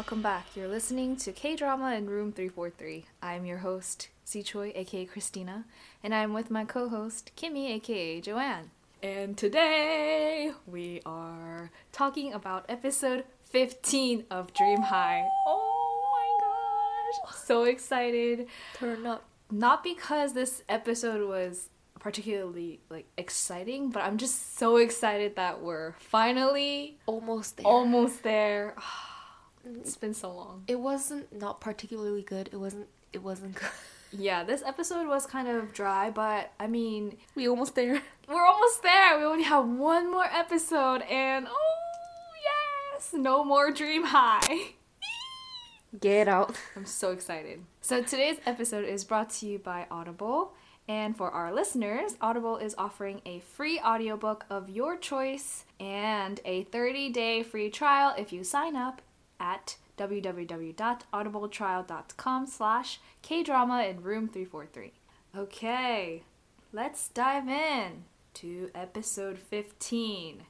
welcome back. You're listening to K Drama in Room 343. I'm your host, Si Choi, aka Christina, and I'm with my co host, Kimmy, aka Joanne. And today we are talking about episode 15 of Dream High. Oh my gosh, so excited. Turn up. Not because this episode was particularly like exciting, but I'm just so excited that we're finally Almost there. almost there. It's been so long. It wasn't not particularly good. It wasn't. It wasn't good. Yeah, this episode was kind of dry, but I mean, We almost there. we're almost there. We only have one more episode, and oh, yes, no more Dream High. Get out. I'm so excited. So today's episode is brought to you by Audible. And for our listeners, Audible is offering a free audiobook of your choice and a 30-day free trial if you sign up at www.audibletrial.com slash kdrama in room 343. Okay, let's dive in to episode 15.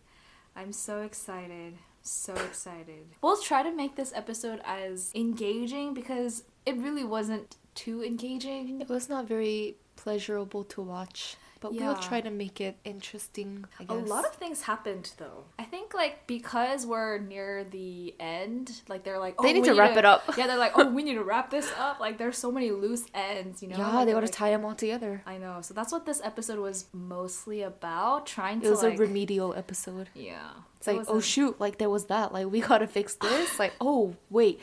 I'm so excited. So excited. We'll try to make this episode as engaging because it really wasn't too engaging. It was not very pleasurable to watch, but Yeah. we'll try to make it interesting. I A guess. lot of things happened though. I think like because we're near the end, like they're like, They oh, need we to wrap it up. Yeah, they're like, oh, we need to wrap this up. Like there's so many loose ends, you know. yeah, Like, they they're gotta like- tie them all together. I know. So that's what this episode was mostly about. Trying to. It was like, a remedial episode. yeah. It's like, oh shoot, like there was that. Like we gotta fix this. like, oh wait,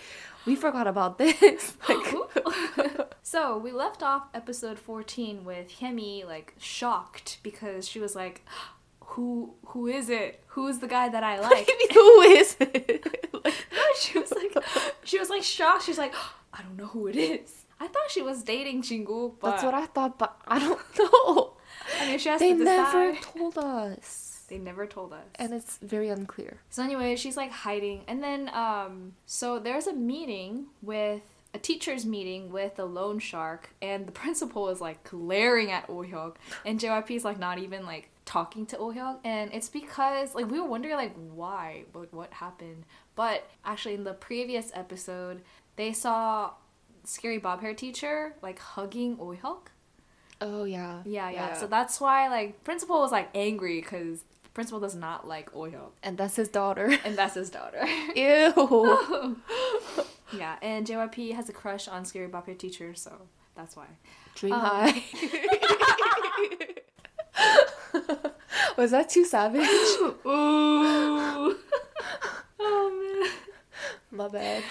we forgot about this. Like, so we left off episode 14 with Hemi like shocked because she was like, who who is it? Who's the guy that I like? who is it? like, she was like she was like shocked. She's like, I don't know who it is. I thought she was dating Jingu, but that's what I thought, but I don't know. I mean she has They to decide. They never told us. They never told us. And it's very unclear. So anyway, she's like hiding, and then um, so there's a meeting with a teachers meeting with the loan shark, and the principal is like glaring at Oh Hyuk, and JYP is like not even like talking to Oh Hyuk, and it's because like we were wondering like why, like what happened, but actually in the previous episode they saw scary bob hair teacher like hugging Oh Hyuk. Oh yeah. Yeah, yeah, So that's why like principal was like angry because principal does not like Oh Hyuk, and that's his daughter. and that's his daughter. Ew. Yeah, and JYP has a crush on Scary Hair Teacher, so that's why. Dream Um. high. Was that too savage? Ooh. oh man. My bad.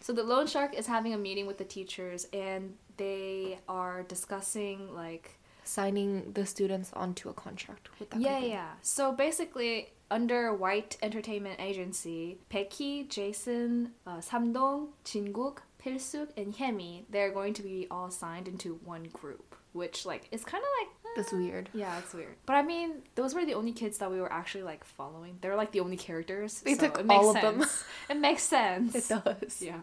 So the loan shark is having a meeting with the teachers, and they are discussing like Signing the students onto a contract with that yeah, company. yeah. So basically, under White Entertainment Agency, Becky, Jason, uh, Samdong, Jinguk, Pilsuk, and Hemi, they're going to be all signed into one group, which like is kind of like That's weird. Yeah, it's weird. But I mean, those were the only kids that we were actually like following. They're like the only characters. They so took it makes all of them. sense. It makes sense. It does. Yeah.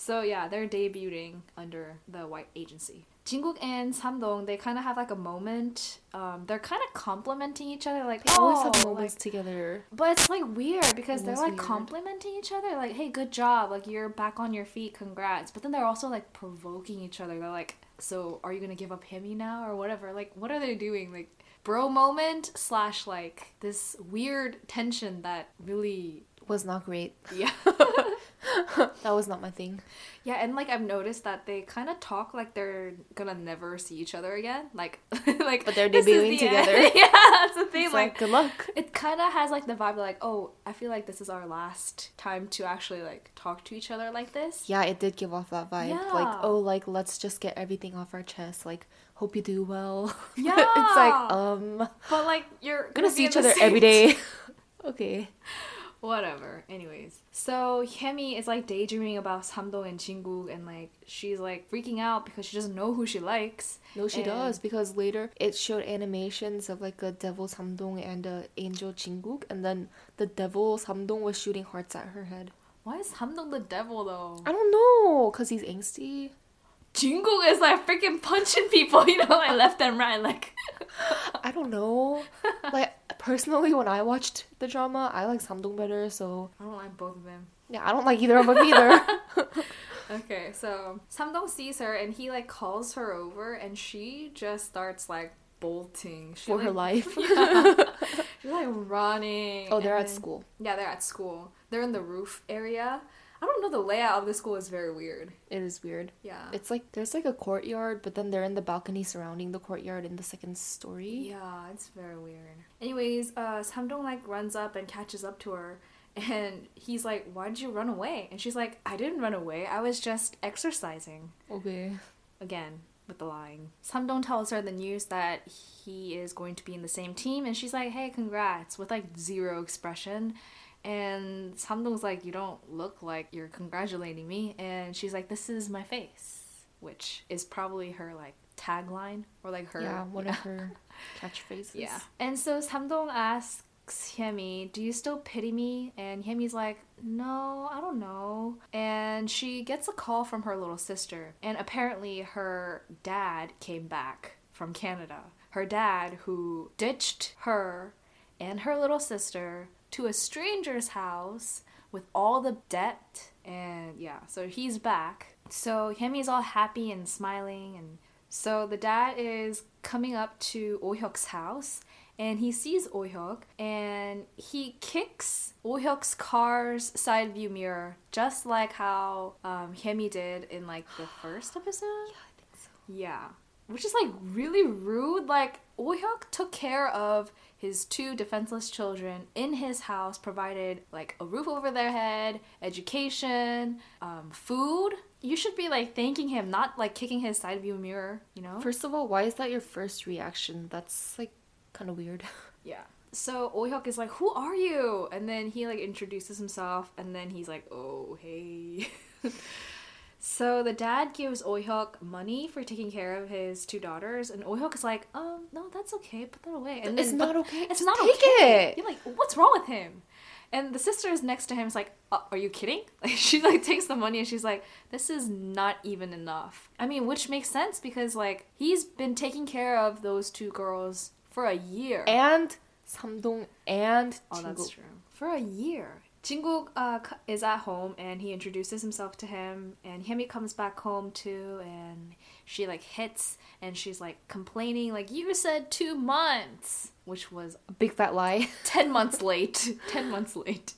So yeah, they're debuting under the white agency. Jinguk and Samdong, they kind of have like a moment. Um, they're kind of complimenting each other, like They always have "Oh," moments like- together. but it's like weird because It they're like weird. complimenting each other, like, "Hey, good job! Like you're back on your feet, congrats!" But then they're also like provoking each other. They're like, "So are you gonna give up Hemi now or whatever?" Like, what are they doing? Like, bro moment slash like this weird tension that really, Was not great. yeah, That was not my thing. yeah. And like I've noticed that they kind of talk like they're gonna never see each other again. Like, like, But they're debuting the together. yeah, that's the thing. Like like, good luck. it kind of has like the vibe of like oh i feel like this is our last time to actually like talk to each other like this Yeah, it did give off that vibe. Yeah. Like, oh, like let's just get everything off our chest. Like, hope you do well. Yeah. it's like, um, but like you're gonna be see each other same every day. okay. Whatever anyways so hemi is like daydreaming about samdong and jinguk and like she's like freaking out because she doesn't know who she likes No, she And- does because later it showed animations of like a devil Samdong and a angel Jinguk, and then the devil Samdong was shooting hearts at her head. why is samdong the devil though I don't know, cause he's angsty. jinguk is like freaking punching people you know like left and right like I don't know. like personally, when I watched the drama, I like Samdong better. So i don't like both of them Yeah, I don't like either of them either. Okay, so Samdong sees her and he like calls her over and she just starts like bolting she, For her life. Yeah. She's like running. Oh, they're and at then- school. Yeah, they're at school. They're in the roof area. I don't know the layout of the school is very weird. It is weird. Yeah. It's like there's like a courtyard, but then they're in the balcony surrounding the courtyard in the second story. Yeah, it's very weird. Anyways, uh, Samdong like runs up and catches up to her, and he's like, "Why did you run away?" And she's like, "I didn't run away. I was just exercising." Okay. Again with the lying. Samdong tells her the news that he is going to be in the same team, and she's like, "Hey, congrats!" with like zero expression. And Samdong's like, "You don't look like you're congratulating me," and she's like, "This is my face," which is probably her like tagline or like her yeah, one of her catchphrases. yeah. And so Samdong asks Hyemi, Do you still pity me? And Hyemi's like, No, I don't know. And she gets a call from her little sister. And apparently her dad came back from Canada. Her dad, who ditched her and her little sister to a stranger's house with all the debt. And yeah, so he's back. So Hyemi's all happy and smiling and so the dad is coming up to Oh-hyuk's house and he sees Oh-hyuk and he kicks Oh-hyuk's car's side view mirror just like how um, Hyemi did in like the first episode. Yeah, I think so. Yeah. Which is like really rude. Like, Oh-hyuk took care of his two defenseless children in his house, provided like a roof over their head, education, um, food. You should be like thanking him, not like kicking his side view mirror, you know? First of all, why is that your first reaction? That's like kind of weird. Yeah. So Oh-hyuk is like, "Who are you?" And then he like introduces himself, and then he's like, "Oh, hey." so the dad gives Oh-hyuk money for taking care of his two daughters, and Oh-hyuk is like, "Um, no, that's okay. Put that away." And It's then- not okay. It's Just not take okay. it. You're like, "What's wrong with him?" And the sister is next to him. Is like, uh, "Are you kidding?" Like she like takes the money and she's like, "This is not even enough." I mean, which makes sense because like he's been taking care of those two girls for a year. And Samdong and Oh, that's true. For a year. Jinguk uh, is at home and he introduces himself to him, and Hyemi comes back home too, and she like hits and she's like complaining, like, You said two months, which was A big fat lie. 10 months late. 10 months late.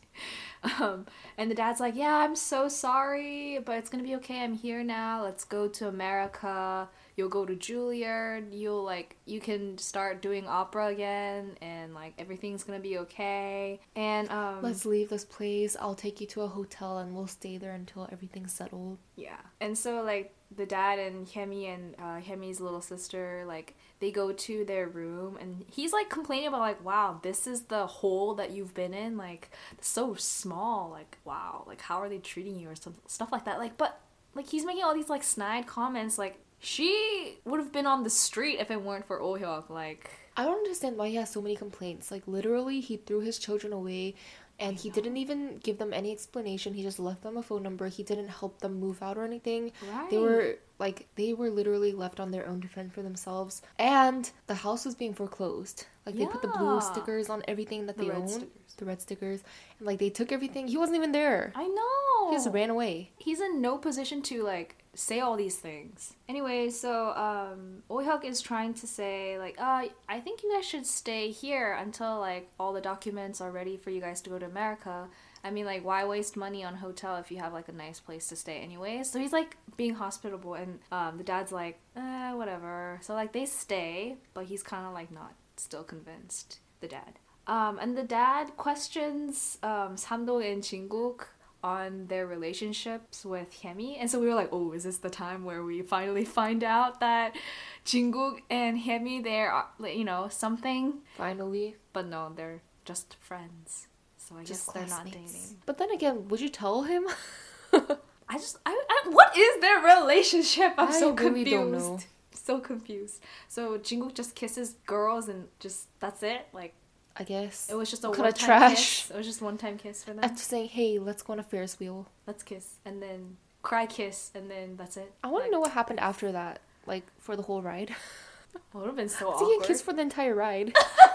Um, and the dad's like, Yeah, I'm so sorry, but it's gonna be okay. I'm here now. Let's go to America. You'll go to Juilliard. You'll like, you can start doing opera again, and like, everything's gonna be okay. And, um, Let's leave this place. I'll take you to a hotel and we'll stay there until everything's settled. Yeah. And so like the dad and Hemi and uh, Hyemi's little sister like they go to their room and he's like complaining about like wow this is the hole that you've been in like so small like wow like how are they treating you or some stuff like that like but like he's making all these like snide comments like she would have been on the street if it weren't for Oh Hyuk like I don't understand why he has so many complaints. Like literally, he threw his children away, and he didn't even give them any explanation. He just left them a phone number. He didn't help them move out or anything. right They were like they were literally left on their own to fend for themselves, and the house was being foreclosed. Like they put the blue stickers on everything that The they owned, stickers. the red stickers, and like they took everything. He wasn't even there. I know He just ran away. he's in no position to like say all these things. Anyway, so um Oh-hyuk is trying to say like, uh, I think you guys should stay here until like all the documents are ready for you guys to go to America. I mean, like, why waste money on hotel if you have like a nice place to stay anyways? So he's like being hospitable, and um, the dad's like, eh, whatever. So like they stay, but he's kind of like not still convinced. The dad. Um, and the dad questions um, Samdo and Jinguk on their relationships with Hyemi. And so we were like, oh, is this the time where we finally find out that Jinguk and Hyemi, they're, you know, something? Finally, But no, they're just friends. So I just guess they're not dating. But then again, would you tell him? I just, I, I, what is their relationship? I'm I so really confused. So confused. So Jinguk just kisses girls and just, that's it? Like, I guess. it was just a kind time of trash? kiss. It was just one time kiss for them. After say, "Hey, let's go on a Ferris wheel," Let's kiss. And then cry kiss. And then that's it. I want Like, to know what happened after that, like for the whole ride. It would have been so awkward. he kissed for the entire ride.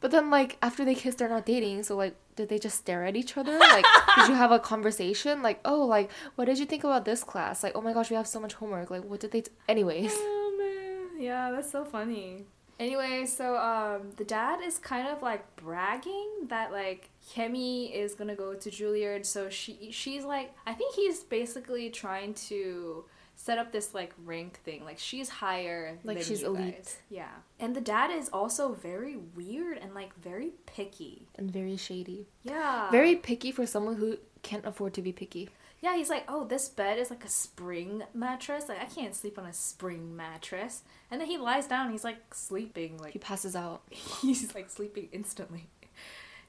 But then, like, after they kiss, they're not dating. So, like, did they just stare at each other? Like, did you have a conversation? Like, oh, like, what did you think about this class? Like, oh my gosh, we have so much homework. Like, what did they? T-? Anyways, Oh man, yeah, that's so funny. Anyway, so um, the dad is kind of like bragging that like Hemi is gonna go to Juilliard, so she she's like I think he's basically trying to set up this like rank thing, like she's higher, Like she's elite. guys. Yeah, and the dad is also very weird and like very picky. and very shady. Yeah, Very picky for someone who can't afford to be picky. Yeah, he's like, oh, this bed is like a spring mattress. Like I can't sleep on a spring mattress. And then he lies down. He's like sleeping. Like He passes out. he's like sleeping instantly.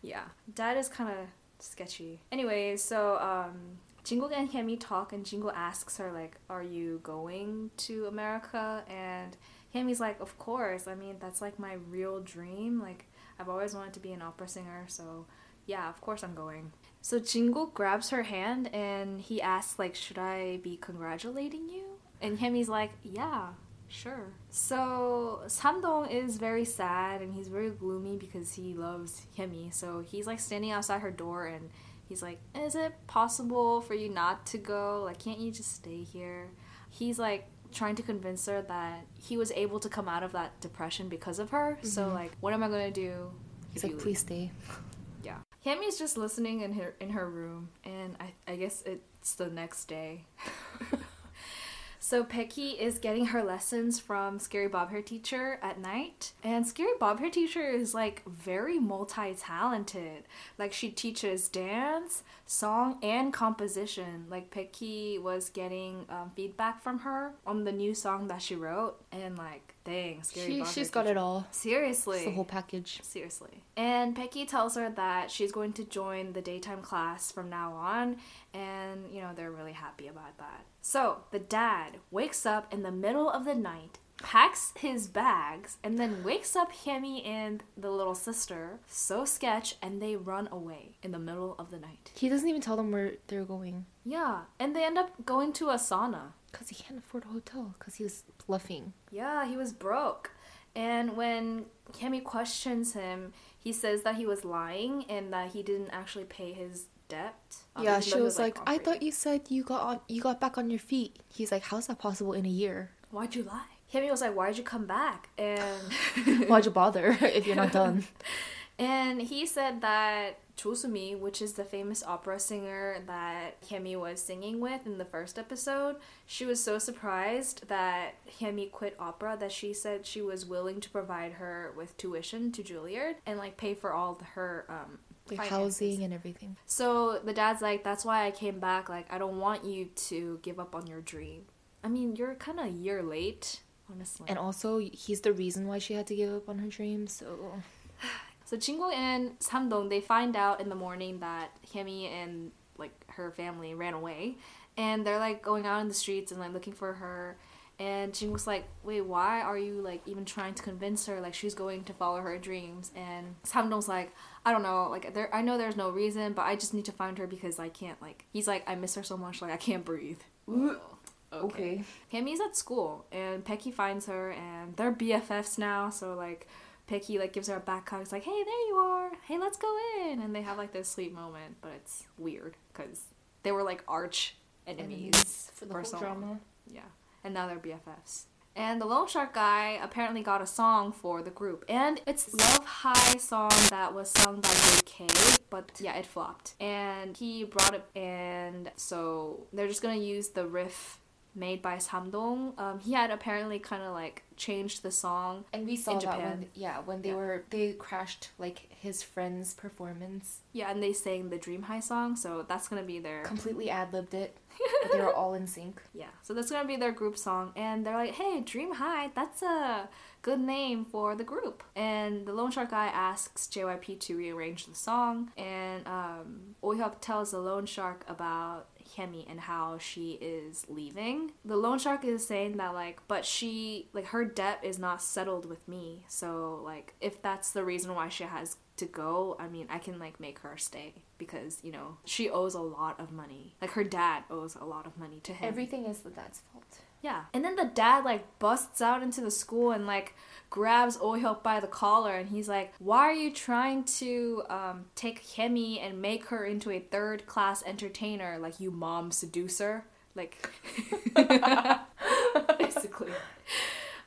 Yeah, dad is kind of sketchy. Anyway, so um, Jinguk and Hemi talk, and Jinguk asks her like, "Are you going to America?" And Hemi's like, "Of course. I mean, that's like my real dream. Like I've always wanted to be an opera singer, so." Yeah, of course I'm going. So Jinguk grabs her hand and he asks like, "Should I be congratulating you?" And Hemi's like, "Yeah, sure." So Samdong is very sad and he's very gloomy because he loves Hemi. So he's like standing outside her door and he's like, "Is it possible for you not to go? Like, can't you just stay here?" He's like trying to convince her that he was able to come out of that depression because of her. So Mhm. like, what am I gonna do? He's like, please stay. Yeah. Just listening in her in her room, and I I guess it's the next day. so Pecky is getting her lessons from Scary Bob Hair Teacher at night, and Scary Bob Hair Teacher is like very multi talented. Like she teaches dance, song, and composition. Like Pecky was getting um, feedback from her on the new song that she wrote, and like dang, Scary She, Hair got it all. Seriously, It's the whole package. Seriously. And Pecky tells her that she's going to join the daytime class from now on, and you know, they're really happy about that. So, the dad wakes up in the middle of the night, packs his bags, and then wakes up Hemi and the little sister, so sketch, and they run away in the middle of the night. He doesn't even tell them where they're going. Yeah, and they end up going to a sauna. Because he can't afford a hotel. Because he was bluffing. Yeah, he was broke. And when Hemi questions him, he says that he was lying and that he didn't actually pay his debt. um, yeah, she he was like, I thought you said you got on, you got back on your feet. He's like, how's that possible in a year? Why'd you lie? Hemi was like, Why'd you come back? And Why'd you bother if you're not done? And he said that Chosumi, which is the famous opera singer that Hemi was singing with in the first episode, she was so surprised that Hemi quit opera that she said she was willing to provide her with tuition to Juilliard and like pay for all her um Like housing and everything. So the dad's like, that's why I came back. Like, I don't want you to give up on your dream. I mean, you're kind of a year late, honestly. And also, he's the reason why she had to give up on her dream. So So Jinguk and Samdong they find out in the morning that Hemi and like her family ran away, and they're like going out in the streets and like looking for her. And Jinguk's like, "Wait, why are you like even trying to convince her like she's going to follow her dreams?" And Samdong's like, "I don't know, like there I know there's no reason, but I just need to find her because I can't like." He's like, "I miss her so much, like I can't breathe." Okay. Hami's at school and Pecky finds her and they're BFFs now, so like Pecky like gives her a back hug. It's like, "Hey, there you are. Hey, let's go in." And they have like this sweet moment, but it's weird cuz they were like arch enemies, for the for whole so long. drama. Yeah. And now they're BFFs. And the Loan Shark guy apparently got a song for the group. And it's Love High song that was sung by JK, but yeah, it flopped. And he brought it and so they're just gonna use the riff made by Samdong. Um, he had apparently kind of like changed the song. And we saw In that Japan. when yeah when they Yeah. were they crashed like his friend's performance. Yeah, and they sang the Dream High song, so that's gonna be their Completely ad libbed it. they were all in sync. Yeah, so that's gonna be their group song, and they're like, "Hey, Dream High, that's a good name for the group." And the Loan Shark guy asks JYP to rearrange the song, and um, Ohyuk tells the Loan Shark about Hemi and how she is leaving. The loan Shark is saying that like, but she like her debt is not settled with me, so like if that's the reason why she has to go, I mean, I can like make her stay because you know she owes a lot of money. Like her dad owes a lot of money to him. Everything is the dad's fault. Yeah. And then the dad like busts out into the school and like grabs Oh-hyuk by the collar and he's like, "Why are you trying to um, take Hemi and make her into a third class entertainer like you mom seducer?" Like basically.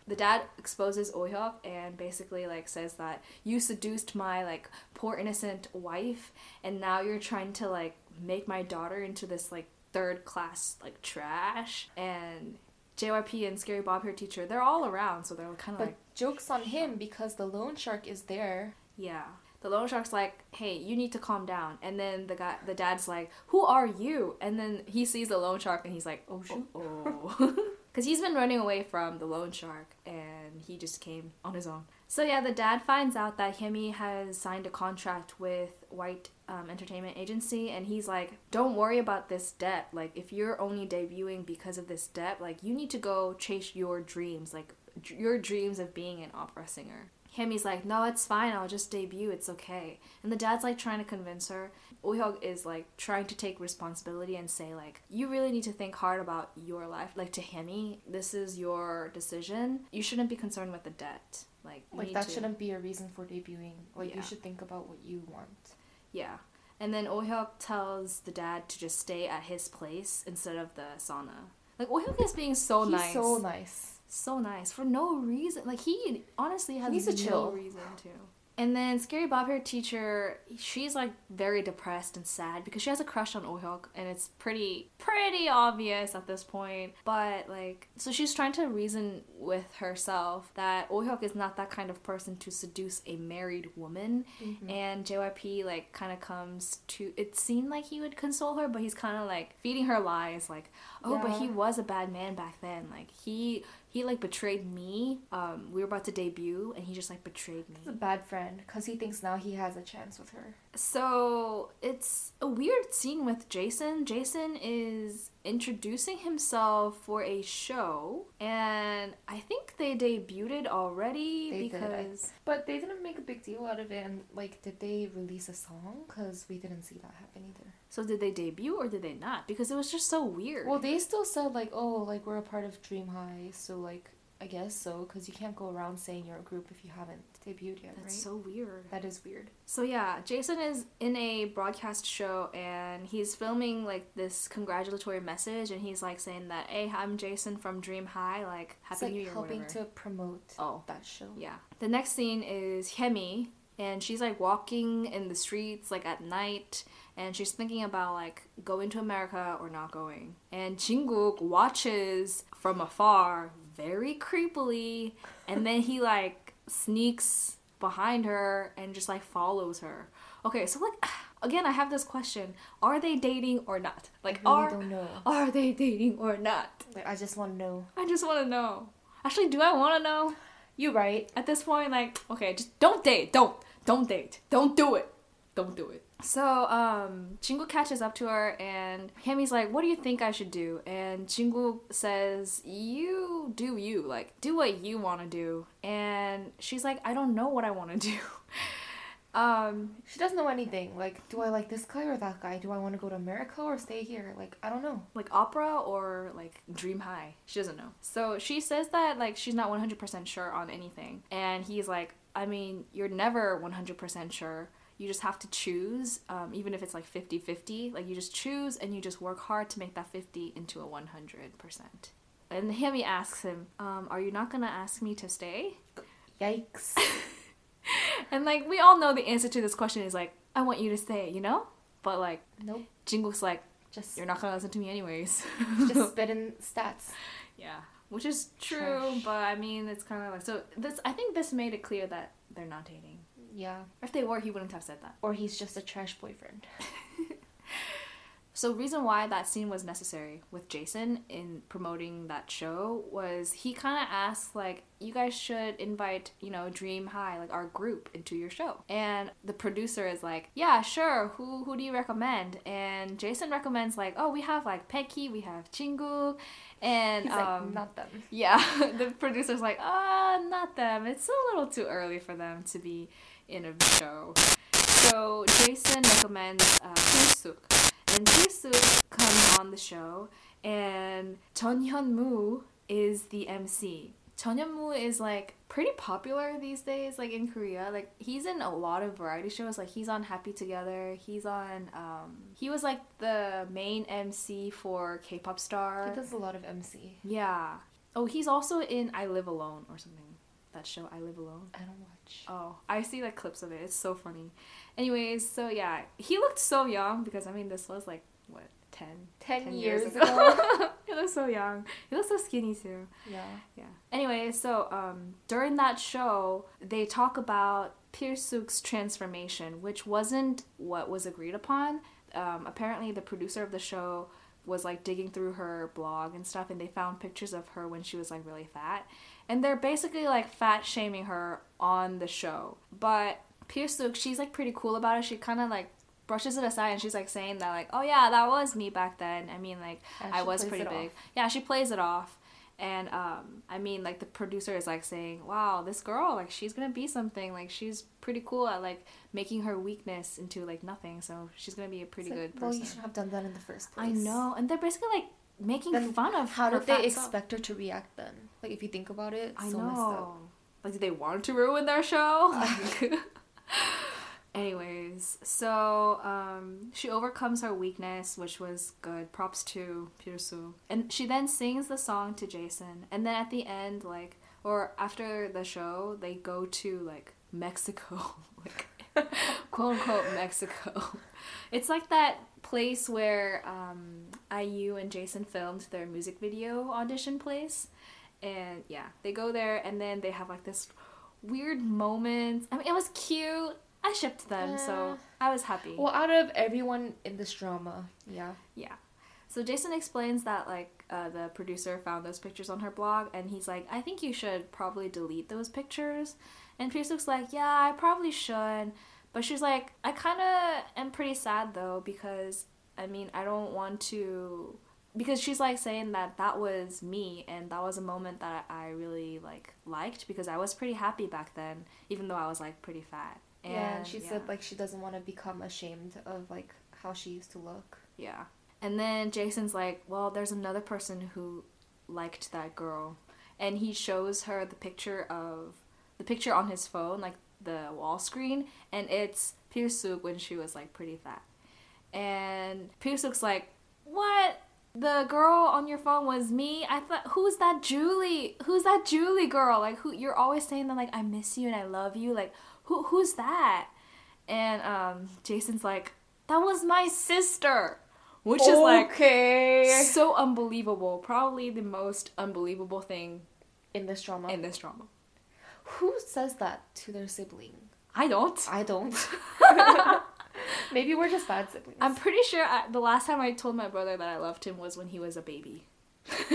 The dad exposes Oh-hyuk and basically like says that you seduced my like poor innocent wife and now you're trying to like make my daughter into this like third class like trash and JYP and Scary Bob her teacher they're all around so they're kind of But like joke's on him because the loan shark is there. yeah. The loan shark's like hey you need to calm down. And then the guy the dad's like who are you? And then he sees the loan shark and he's like oh shoot. Oh. Because he's been running away from the loan shark and he just came on his own. So yeah the dad finds out that Hemi has signed a contract with white um, entertainment agency and he's like don't worry about this debt like if you're only debuting because of this debt like you need to go chase your dreams like d- your dreams of being an opera singer Hemi's like, no, it's fine. I'll just debut. It's okay. And the dad's like trying to convince her. Ohyuk is like trying to take responsibility and say like, you really need to think hard about your life. Like to Hemi, this is your decision. You shouldn't be concerned with the debt. Like, Like that to- shouldn't be a reason for debuting. Like Yeah. you should think about what you want. Yeah. And then Ohyuk tells the dad to just stay at his place instead of the sauna. Like Ohyuk is being so He's nice. so nice. so nice for no reason. Like he honestly has needs to no chill. reason to. And then Scary Bob, Hair teacher, she's like very depressed and sad because she has a crush on Oh-hyuk, and it's pretty pretty obvious at this point. But like, so she's trying to reason with herself that Oh-hyuk is not that kind of person to seduce a married woman. Mm-hmm. And JYP like kind of comes to. It seemed like he would console her, but he's kind of like feeding her lies, like, oh, but he was a bad man back then. Like he he like betrayed me. Um, we were about to debut, and he just like betrayed me. He's a bad friend because he thinks now he has a chance with her. So it's a weird scene with Jason. Jason is introducing himself for a show, and I think they debuted already They did, because But they didn't make a big deal out of it. And like, did they release a song? Because we didn't see that happen either. so did they debut or did they not? Because it was just so weird. Well, they still said like, oh, like we're a part of Dream High, so like I guess so, because you can't go around saying you're a group if you haven't debuted yet, That's right? so weird. that is weird. So yeah, Jason is in a broadcast show and he's filming like this congratulatory message and he's like saying that, "Hey, I'm Jason from Dream High, like It's happy like New Year." helping to promote Oh. that show. Yeah. The next scene is Hemi, and she's like walking in the streets like at night, and she's thinking about like going to America or not going. And Jinguk watches from afar very creepily, and then he like sneaks behind her and just like follows her. Okay, so like again, I have this question: Are they dating or not? Like, really are don't know. are they dating or not? Like I just want to know. I just want to know. Actually, do I want to know? You right? at this point like okay just don't date don't don't date don't do it don't do it so um Jingu catches up to her and Hemi's like what do you think I should do and Jingu says you do you like do what you want to do and she's like I don't know what I want to do um She doesn't know anything. Like, do I like this guy or that guy? Do I want to go to America or stay here? Like, I don't know. like opera or like dream high she doesn't know so she says that like she's not 100% sure on anything and he's like i mean you're never 100% sure you just have to choose um, even if it's like 50-50 like you just choose and you just work hard to make that 50 into a 100% and Hemi asks him um, are you not gonna ask me to stay Yikes. and like we all know the answer to this question is like i want you to stay you know but like nope. Jinguk's like Just you're not gonna listen to me anyways just spit in stats. Yeah, which is true, Trash. but I mean, it's kind of like so. This I think this made it clear that they're not dating. Yeah. If they were, he wouldn't have said that. Or he's just a trash boyfriend. So reason why that scene was necessary with Jason in promoting that show was he kind of asked like you guys should invite you know Dream High like our group into your show and the producer is like yeah sure who who do you recommend and Jason recommends like oh we have like Peki we have Chingu and He's um, like, not them. Yeah, the producer's like, ah, not them. It's a little too early for them to be in a show. So Jason recommends uh, Hyun-suk. And Hyun-suk comes on the show, and Jun Hyun-moo is the MC. Jun Hyun-moo is like pretty popular these days, like in Korea. Like he's in a lot of variety shows. Like he's on Happy Together. He's on. Um, he was like the main MC for K-pop Star. He does a lot of MC. Yeah. Oh, he's also in I Live Alone or something. That show I Live Alone. I don't watch. Oh, I see like clips of it. It's so funny. Anyways, so yeah, he looked so young because I mean this was like what 10, 10, 10 years, years ago. he looks so young. He looks so skinny too. yeah. Yeah. Anyway, so um, during that show, they talk about Pilsuk's transformation, which wasn't what was agreed upon. Um, apparently, the producer of the show was like digging through her blog and stuff, and they found pictures of her when she was like really fat, and they're basically like fat shaming her on the show. But Pilsuk, she's like pretty cool about it. She kind of like brushes it aside and she's like saying that like, oh yeah, that was me back then. I mean like And I was pretty big. off. Yeah, she plays it off. And um, I mean, like the producer is like saying, "Wow, this girl, like she's gonna be something. Like she's pretty cool at like making her weakness into like nothing. So she's gonna be a pretty like, good Well, person." you should have done that in the first place. I know, and they're basically like making Then fun of How did they fat self. expect her to react then? Like, if you think about it, I so messed up. know. Like, did they want to ruin their show? Anyways, so um, she overcomes her weakness, which was good. Props to Pirsu. And she then sings the song to Jason. And then at the end, like, or after the show, they go to like Mexico, like quote unquote Mexico. It's like that place where um, IU and Jason filmed their music video audition place. And yeah, they go there and then they have like this weird moment. I mean, it was cute. I shipped them, so I was happy. Well, out of everyone in this drama, yeah. Yeah. So Jason explains that like uh, the producer found those pictures on her blog, and he's like, "I think you should probably delete those pictures." And Pierce looks like, "Yeah, I probably should," but she's like, "I kind of am pretty sad though because I mean I don't want to." Because she's like saying that that was me and that was a moment that I really like liked because I was pretty happy back then even though I was like pretty fat. yeah, and she yeah. said like she doesn't want to become ashamed of like how she used to look. Yeah. And then Jason's like, well, there's another person who liked that girl. And he shows her the picture of the picture on his phone, like the wall screen, and it's Pilsuk when she was like pretty fat. And Pilsuk's like, What? The girl on your phone was me? I thought who's that Julie? Who's that Julie girl? Like who you're always saying that like I miss you and I love you. Like who who's that? And um Jason's like, That was my sister which is like okay so unbelievable. Probably the most unbelievable thing in this drama. in this drama. Who says that to their sibling? I don't. I don't. Maybe we're just bad siblings. I'm pretty sure I, the last time I told my brother that I loved him was when he was a baby.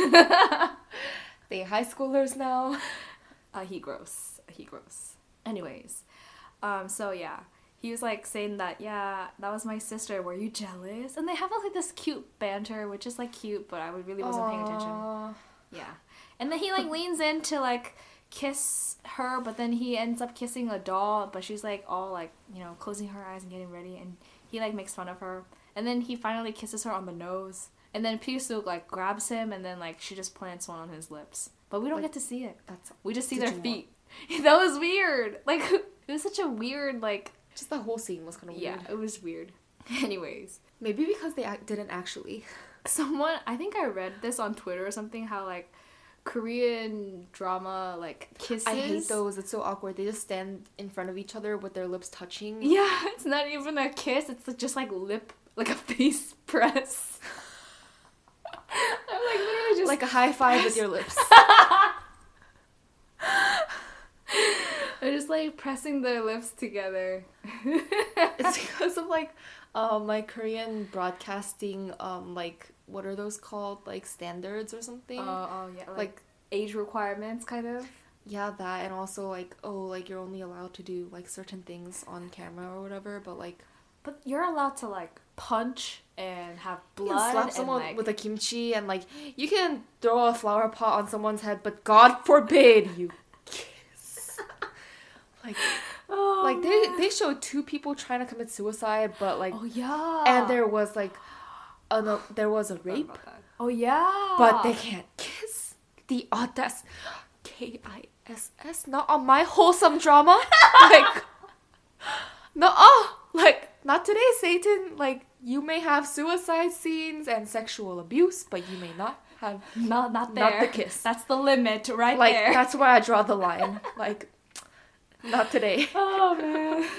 they high schoolers now. Uh, he gross. He gross. Anyways, um, so yeah, he was like saying that yeah, that was my sister. Were you jealous? And they have like this cute banter, which is like cute, but I really wasn't paying attention. Yeah. And then he like leans in to like kiss her, but then he ends up kissing a doll, but she's like all like, you know, closing her eyes and getting ready and he like makes fun of her. And then he finally kisses her on the nose. And then Pilsuk like grabs him and then like she just plants one on his lips. But we don't Like- get to see it. That's We just see their feet. that was weird. Like it was such a weird like just the whole scene was kind of yeah, weird. it was weird. Anyways, Maybe because they didn't actually. someone I think I read this on Twitter or something how like Korean drama like kisses I hate those. It's so awkward. They just stand in front of each other with their lips touching. Yeah, it's not even a kiss. It's just like lip, like a face press. I'm like literally just like a high five with your lips. they're just like pressing their lips together. it's because of like um my Korean broadcasting um like what are those called like standards or something. Oh, oh yeah, like, like age requirements, kind of. yeah that and also like oh like you're only allowed to do like certain things on camera or whatever but like But you're allowed to like punch and have you blood can slap and someone like with a kimchi and like you can throw a flower pot on someone's head but god forbid you kiss like oh, like they they showed two people trying to commit suicide but like oh yeah, and there was like uh, no, there was a rape. Oh yeah, but they can't kiss the audacity. K I S S, not on my wholesome drama. like, no, oh, like, not today, Satan. Like, you may have suicide scenes and sexual abuse, but you may not have. Not not there. Not the kiss. That's the limit right Like, there. that's where I draw the line. Like, not today. Oh man.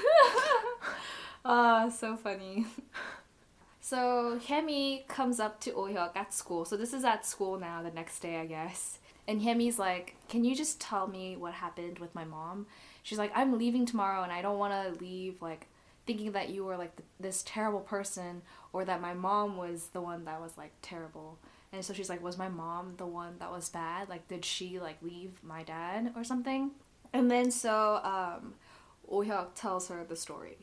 Ah, so funny. So Hemi comes up to Ohyuk at school. So this is at school now, the next day, I guess. And Hemi's like, "Can you just tell me what happened with my mom?" She's like, "I'm leaving tomorrow, and I don't want to leave like thinking that you were like th- this terrible person, or that my mom was the one that was like terrible." And so she's like, "Was my mom the one that was bad? Like, did she like leave my dad or something?" And then so um, Oh-hyuk tells her the story.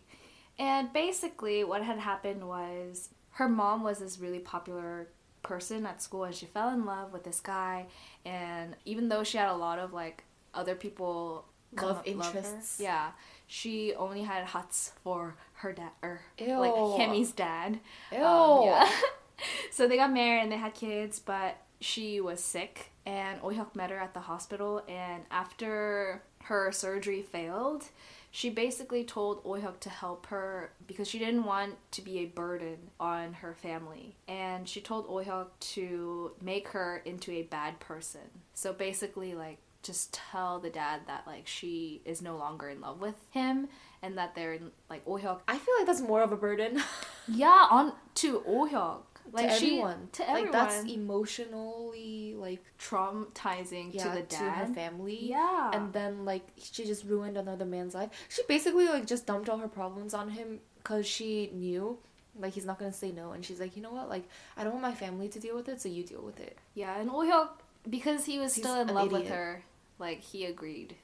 And basically, what had happened was her mom was this really popular person at school, and she fell in love with this guy. And even though she had a lot of like other people Love interests. yeah, she only had huts for her dad or Ew. like Hemi's dad. Ew. Um, yeah. so they got married and they had kids, but she was sick, and Ohyuk met her at the hospital. And after her surgery failed, she basically told Ohyuk to help her because she didn't want to be a burden on her family. And she told Ohyuk to make her into a bad person. So basically, like, just tell the dad that like she is no longer in love with him and that they're in like Ohyuk I feel like that's more of a burden yeah on to Ohyuk like to she everyone. to everyone Like that's emotionally like traumatizing yeah, to the dad her family. yeah And then like she just ruined another man's life. She basically like just dumped all her problems on him because she knew like he's not gonna say no. And she's like, you know what? Like I don't want my family to deal with it, so you deal with it. yeah and Ohyuk because he was He's still in love with her like he agreed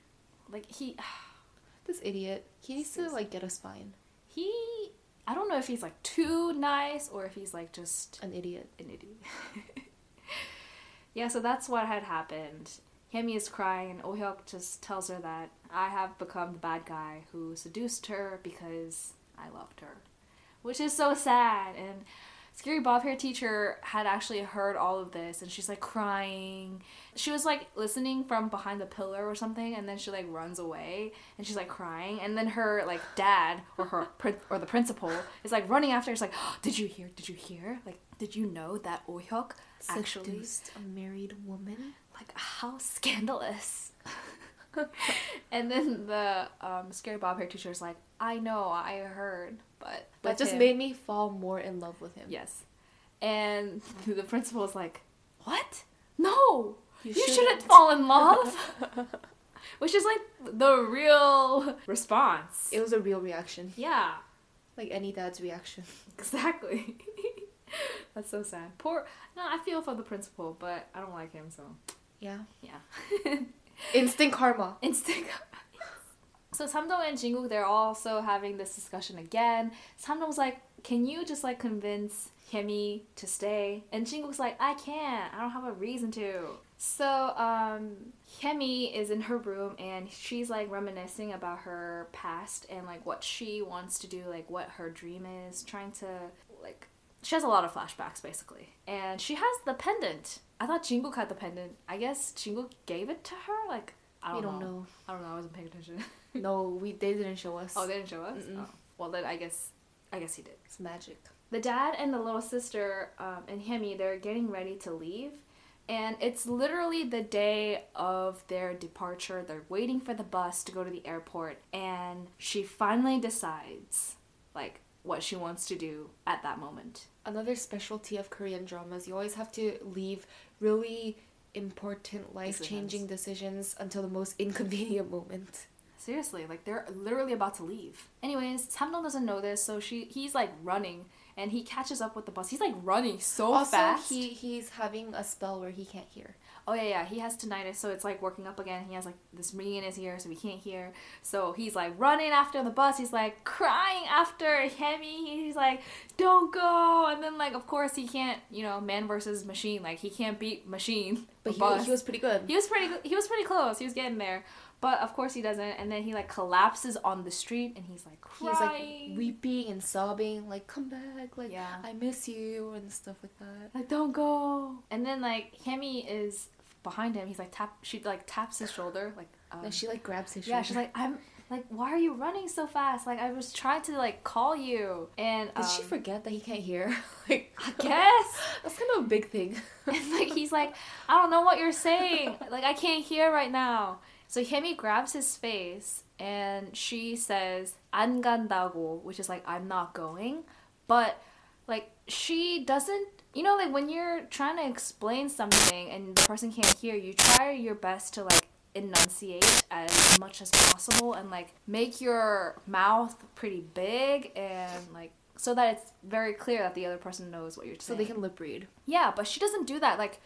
like he This idiot. He needs to like get a spine. he I don't know if he's like too nice or if he's like just An idiot. an idiot. yeah, so that's what had happened. Hemi is crying, and Ohyuk just tells her that I have become the bad guy who seduced her because I loved her. Which is so sad. And Scary Bob Hair teacher had actually heard all of this, and she's like crying. She was like listening from behind the pillar or something, and then she like runs away, and she's like crying. And then her like dad or her prin- or the principal is like running after. her. He's like, "Did you hear? Did you hear? Like, did you know that Ohyuk actually Seduced a married woman. like how scandalous?" and then the um, Scary Bob Hair teacher is like, "I know, I heard, but That just him- made me fall more in love with him. Yes. And the principal was like, What? No! You, You shouldn't. shouldn't." fall in love! Which is like the real response. It was a real reaction. yeah, Like any dad's reaction. exactly. That's so sad. Poor. No, I feel for the principal, but I don't like him, so Yeah. yeah. Instant karma. Instant. So Samdong and Jinguk, they're also having this discussion again. Samdong's like, "Can you just like convince Hemi to stay?" And Jinguk's like, "I can't. I don't have a reason to." So um, Hemi is in her room and she's like reminiscing about her past and like what she wants to do, like what her dream is, trying to like. She has a lot of flashbacks basically, and she has the pendant. I thought Jinguk had the pendant. I guess Jinguk gave it to her. Like I don't, we don't know. know. I don't know. I wasn't paying attention. No, we they didn't show us. oh, they didn't show us. Oh. Well, then I guess I guess he did. It's magic. The dad and the little sister um, and Hemi they're getting ready to leave, and it's literally the day of their departure. They're waiting for the bus to go to the airport, and she finally decides like what she wants to do at that moment. Another specialty of Korean dramas, you always have to leave really important life changing decisions until the most inconvenient moment. Seriously, like they're literally about to leave. Anyways, Samdong doesn't know this, so she he's like running and he catches up with the bus. He's like running so also, fast. he he's having a spell where he can't hear. Oh yeah, yeah. He has tinnitus, so it's like working up again. He has like this ringing in his ear, so he can't hear. So he's like running after the bus. He's like crying after Hemi. He's like, "Don't go!" And then like, of course, he can't. You know, man versus machine. Like he can't beat machine. But he, he was pretty good. He was pretty. He was pretty close. He was getting there, but of course he doesn't. And then he like collapses on the street, and he's like He's crying. like weeping and sobbing, like come back, like Yeah. I miss you and stuff like that. like don't go. And then like Hemi is behind him. He's like tap. She like taps his shoulder. Like um, And she like grabs his yeah. shoulder. She's like I'm like why are you running so fast? Like I was trying to like call you. And Did she um, forget that he can't hear? like, I guess. that's kind of a big thing. and like he's like, I don't know what you're saying. Like I can't hear right now. So Hemi grabs his face and she says 안 간다고, which is like I'm not going. But like she doesn't you know like when you're trying to explain something and the person can't hear you try your best to like enunciate as much as possible and like make your mouth pretty big and like so that it's very clear that the other person knows what you're So saying. they can lip read. Yeah, but she doesn't do that. Like,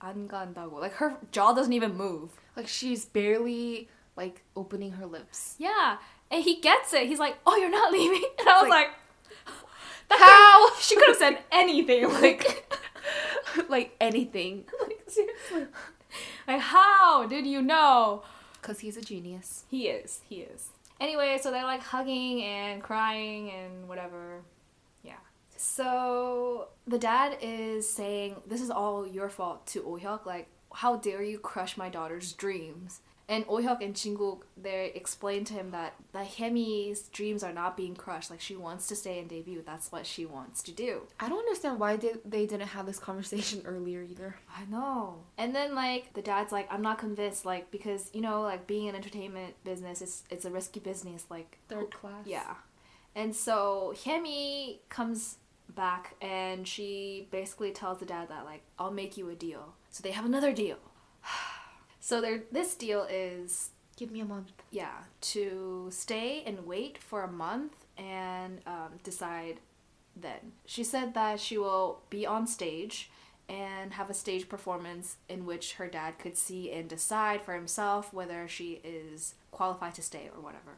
angandago. Like her jaw doesn't even move. Like she's barely like opening her lips. Yeah, and he gets it. He's like, "Oh, you're not leaving," and I was like, like "How?" she could have said anything. Like, like anything. like seriously. Like how did you know? Cause he's a genius. He is. He is. Anyway, so they're like hugging and crying and whatever. So the dad is saying, This is all your fault to Ohyuk. Like, how dare you crush my daughter's dreams? And Ohyuk and Jinguk, they explain to him that, the Hemi's dreams are not being crushed. Like, she wants to stay and debut. That's what she wants to do. I don't understand why they, they didn't have this conversation earlier either. I know. And then like the dad's like, I'm not convinced, like because you know, like being an entertainment business, it's it's a risky business. Like Third class. Yeah. And so Hemi comes back and she basically tells the dad that like I'll make you a deal. So they have another deal. so their this deal is Give me a month. yeah to stay and wait for a month and um, decide then. She said that she will be on stage and have a stage performance in which her dad could see and decide for himself whether she is qualified to stay or whatever.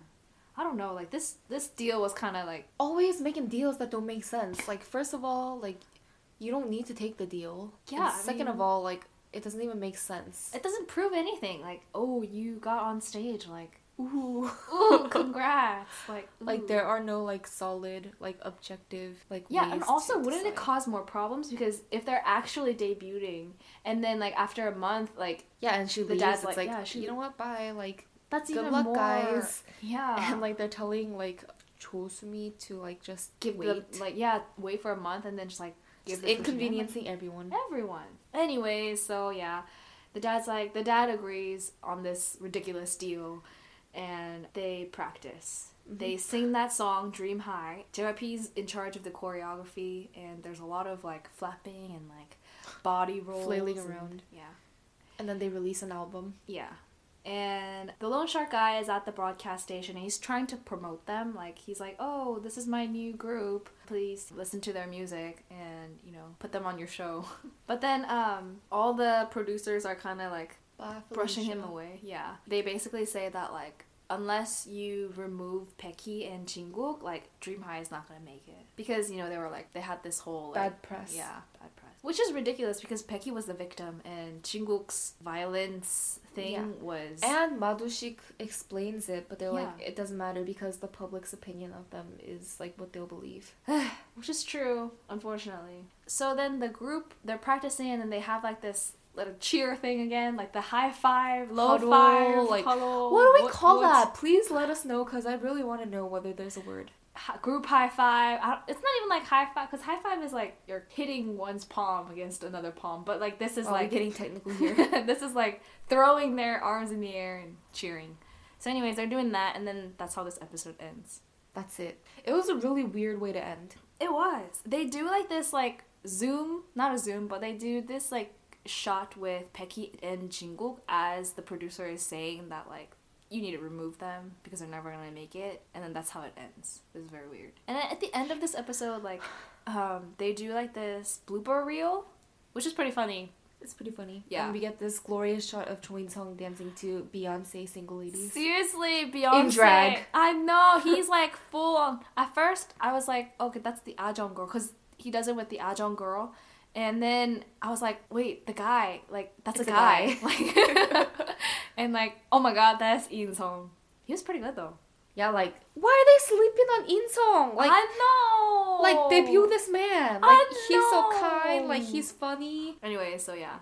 I don't know, like this this deal was kind of like Always making deals that don't make sense. Like first of all, like you don't need to take the deal. Yeah, And I second of all, like it doesn't even make sense. it doesn't prove anything. Like, oh, you got on stage like Ooh. ooh, congrats. Like Like there are no like solid, like objective, like Yeah, and also, wouldn't it cause more problems because if they're actually debuting and then like after a month, like Yeah, and she the leaves. dad's it's like, like, yeah, she- you know what? Bye. Like, that's good even luck, more. guys. Yeah, And like they're telling like Chosumi to like just give wait, the like yeah, wait for a month and then just like give just inconveniencing everyone. everyone. Anyway, so yeah, the dad's like the dad agrees on this ridiculous deal, and they practice. Mm-hmm. They sing that song "Dream High." JYP's in charge of the choreography, and there's a lot of like flapping and like body rolls, Flailing and- around. Yeah, And then they release an album. yeah. And the Loan Shark guy is at the broadcast station and he's trying to promote them. Like, he's like, oh, this is my new group. Please listen to their music and, you know, put them on your show. but then um, all the producers are kind of like brushing him away. Yeah. They basically say that, like, unless you remove Pecky and Jinguk, like, Dream High is not going to make it. Because, you know, they were like, they had this whole, like, Bad press. yeah, bad press. Which is ridiculous because Pecky was the victim and Jinguk's violence thing Yeah. was. And Madushik explains it, but they're like, it doesn't matter because the public's opinion of them is like what they'll believe. which is true, unfortunately. So then the group, they're practicing and then they have like this little cheer thing again, like the high five, low Huddle, five, like, huddle, What do we what- call that? Please let us know because I really want to know whether there's a word. Group high five. I don't, it's not even like high five because high five is like you're hitting one's palm against another palm, but like this is Oh, like getting technical here. this is like throwing their arms in the air and cheering. So, anyways, they're doing that, and then that's how this episode ends. That's it. It was a really weird way to end. It was. They do like this like zoom, not a zoom, but they do this like shot with Pecky and Jinguk as the producer is saying that like you need to remove them because they're never gonna make it, and then that's how it ends. It was very weird. And at the end of this episode, like um, they do like this blooper reel, which is pretty funny. It's pretty funny. Yeah. And we get this glorious shot of Choi Sung dancing to Beyonce single ladies. Seriously, Beyonce. In drag. I know he's like full on. At first, I was like, okay, that's the Ajong girl, because he does it with the Ajong girl. And then I was like, wait, the guy, like that's It's a a guy, guy. like, and like, oh my god, that's In Song. He was pretty good though. Yeah, like why are they sleeping on Insong? Like I know, like debut this man. Like he's so kind, like he's funny. Anyway, so yeah,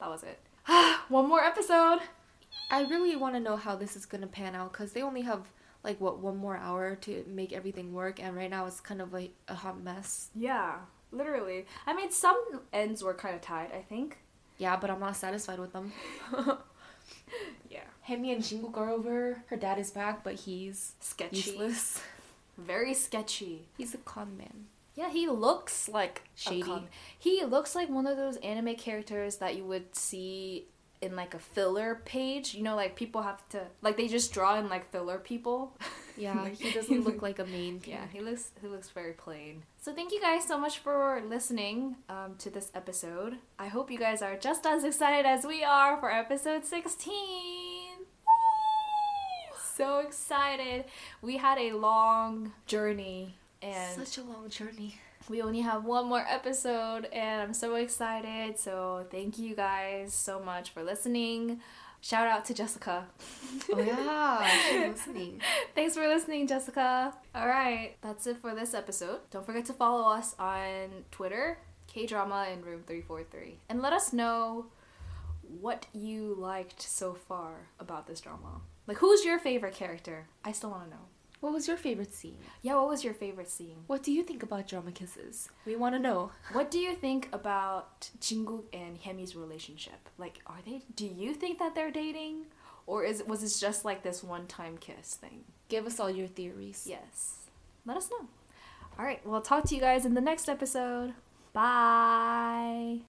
that was it. One more episode. I really want to know how this is gonna pan out because they only have like what one more hour to make everything work, and right now it's kind of like a hot mess. Yeah, literally. I mean, some ends were kind of tied, I think. Yeah, but I'm not satisfied with them. Hemi and Jinguk are over. Her dad is back, but he's Sketchy. useless. Very sketchy. He's a con man. Yeah, he looks like Shady. con- He looks like one of those anime characters that you would see in like a filler page. You know, like people have to like they just draw in like filler people. Yeah, he doesn't look like a main. Yeah, he looks he looks very plain. So thank you guys so much for listening um, to this episode. I hope you guys are just as excited as we are for episode 16. So excited. We had a long journey and Such a long journey. we only have one more episode and I'm so excited. So thank you guys so much for listening. Shout out to Jessica. Oh yeah, she's listening. Thanks for listening, Jessica. All right, that's it for this episode. Don't forget to follow us on Twitter, K Drama in Room 343, and let us know what you liked so far about this drama. Like, who's your favorite character? I still want to know. What was your favorite scene? Yeah, what was your favorite scene? What do you think about drama kisses? We want to know. What do you think about Jinguk and Hemi's relationship? Like, are they? Do you think that they're dating, or is was this just like this one-time kiss thing? Give us all your theories. Yes. Let us know. All right, we'll talk to you guys in the next episode. Bye.